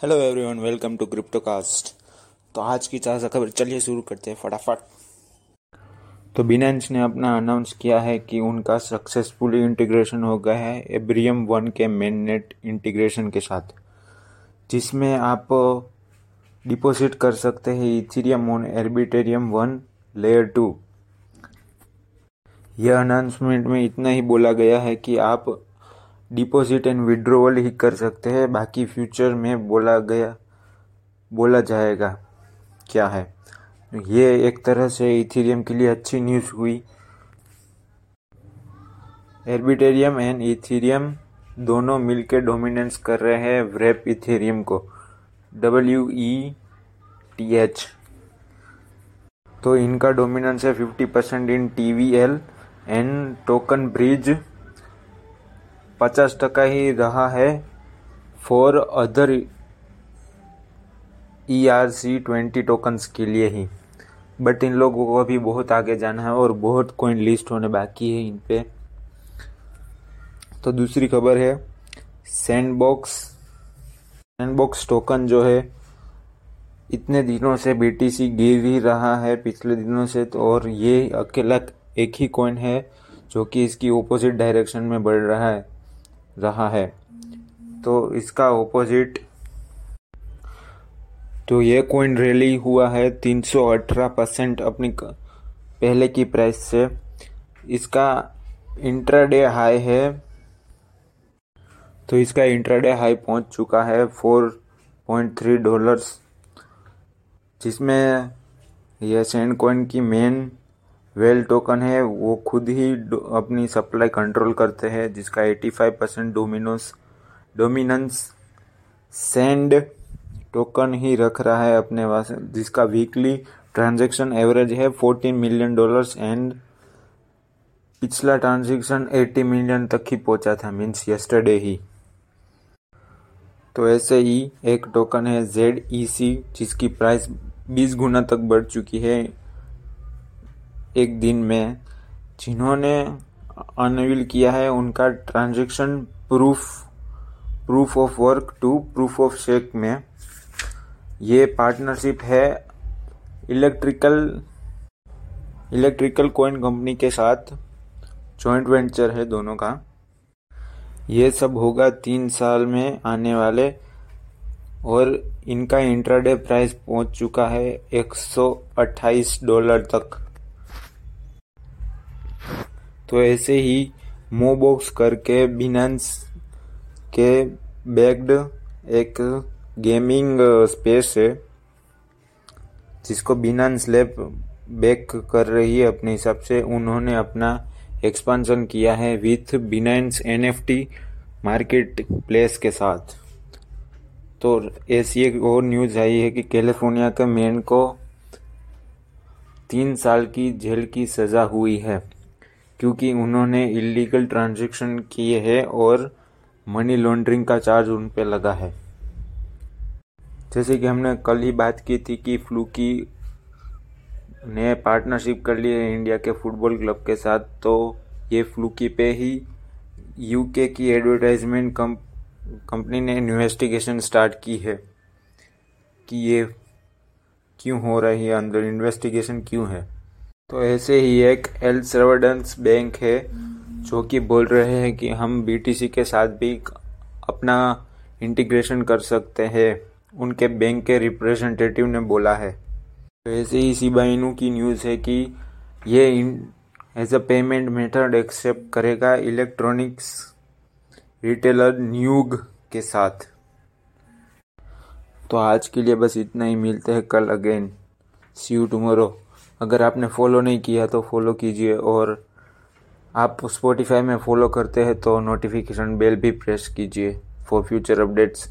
Hello everyone welcome to cryptocast तो आज की ताज़ा खबर, चलिए शुरू करते हैं फटाफट। तो बिनेंस ने अपना अनाउंस किया है कि उनका सक्सेसफुली इंटीग्रेशन हो गया है एब्रियम वन के मेन नेट इंटीग्रेशन के साथ। जिसमें आप डिपॉजिट कर सकते हैं Ethereum on Arbitrum one layer two यह अनाउंसमेंट में इतना ही बोला गया है कि आप डिपॉजिट एंड विड्रॉवल ही कर सकते हैं। बाकी फ्यूचर में बोला गया, बोला जाएगा क्या है। ये एक तरह से इथेरियम के लिए अच्छी न्यूज़ हुई। एर्बिटेरियम एंड इथेरियम दोनों मिलकर डोमिनेंस कर रहे हैं व्रेप इथेरियम को। डब्ल्यू ई टी एच तो इनका डोमिनेंस है fifty percent in T V L and token bridge. पचास टका ही रहा है for other E R C twenty tokens के लिए ही। बट इन लोगों को अभी बहुत आगे जाना है और बहुत कोइन लिस्ट होने बाकी है इन पे। तो दूसरी खबर है सैंडबॉक्स सैंडबॉक्स टोकन जो है, इतने दिनों से बीटीसी गिर ही रहा है पिछले दिनों से तो और ये अकेला एक ही कॉइन है जो कि इसकी ओपोजिट डायरेक्शन में बढ़ रहा है। रहा है। तो इसका ओपोजिट तो ये कोइन रैली हुआ है 318 परसेंट अपनी पहले की प्राइस से। इसका इंट्राडे हाई है। तो इसका इंट्राडे हाई पहुँच चुका है 4.3 डॉलर्स जिसमें यह सेंड कॉइन की मेन वेल टोकन है, वो खुद ही अपनी सप्लाई कंट्रोल करते हैं, जिसका 85 percent dominos dominance send token ही रख रहा है अपने पास, जिसका वीकली ट्रांजैक्शन एवरेज है 14 मिलियन डॉलर्स एंड पिछला ट्रांजैक्शन 80 मिलियन तक ही पहुँचा था मीन्स यस्टरडे ही। तो ऐसे ही एक टोकन है जेड ई सी जिसकी प्राइस 20 गुना तक बढ़ चुकी है। एक दिन में जिन्होंने अनविल किया है, उनका transaction proof proof of work to proof of stake में। ये पार्टनरशिप है इलेक्ट्रिकल इलेक्ट्रिकल कोइन कंपनी के साथ। जॉइंट वेंचर है दोनों का। ये सब होगा तीन साल में आने वाले, और इनका इंट्राडे प्राइस पहुँच चुका है 128 डॉलर तक। तो ऐसे ही मोबॉक्स करके बिनेंस के बैग्ड एक गेमिंग स्पेस है, जिसको बिनेंस लैब बैक कर रही है अपने हिसाब से। उन्होंने अपना एक्सपांसन किया है with Binance NFT marketplace के साथ। तो ऐसी एक और न्यूज़ आई है कि कैलिफ़ोर्निया के मैन को तीन साल की जेल की सज़ा हुई है। क्योंकि उन्होंने इलीगल ट्रांजैक्शन किए हैं और मनी लॉन्ड्रिंग का चार्ज उन पर लगा है। जैसे कि हमने कल ही बात की थी कि फ्लूकी ने पार्टनरशिप कर ली है इंडिया के फुटबॉल क्लब के साथ तो ये फ्लूकी पे ही यूके की एडवर्टाइजमेंट कंपनी ने इन्वेस्टिगेशन स्टार्ट की है कि ये क्यों हो रही है अंदर इन्वेस्टिगेशन क्यों है। तो ऐसे ही एक एल सर्वेडेंस बैंक है, जो कि बोल रहे हैं कि हम बीटीसी के साथ भी अपना इंटीग्रेशन कर सकते हैं। उनके बैंक के रिप्रेजेंटेटिव ने बोला है। तो ऐसे ही सिबाइनू की न्यूज़ है कि ये as a payment method accept करेगा इलेक्ट्रॉनिक्स रिटेलर न्यूग के साथ। तो आज के लिए बस इतना ही, मिलते हैं कल अगेन सी यू टुमारो अगर आपने फॉलो नहीं किया तो फॉलो कीजिए और आप स्पॉटिफाई में फॉलो करते हैं तो नोटिफिकेशन बेल भी प्रेस कीजिए फॉर फ्यूचर अपडेट्स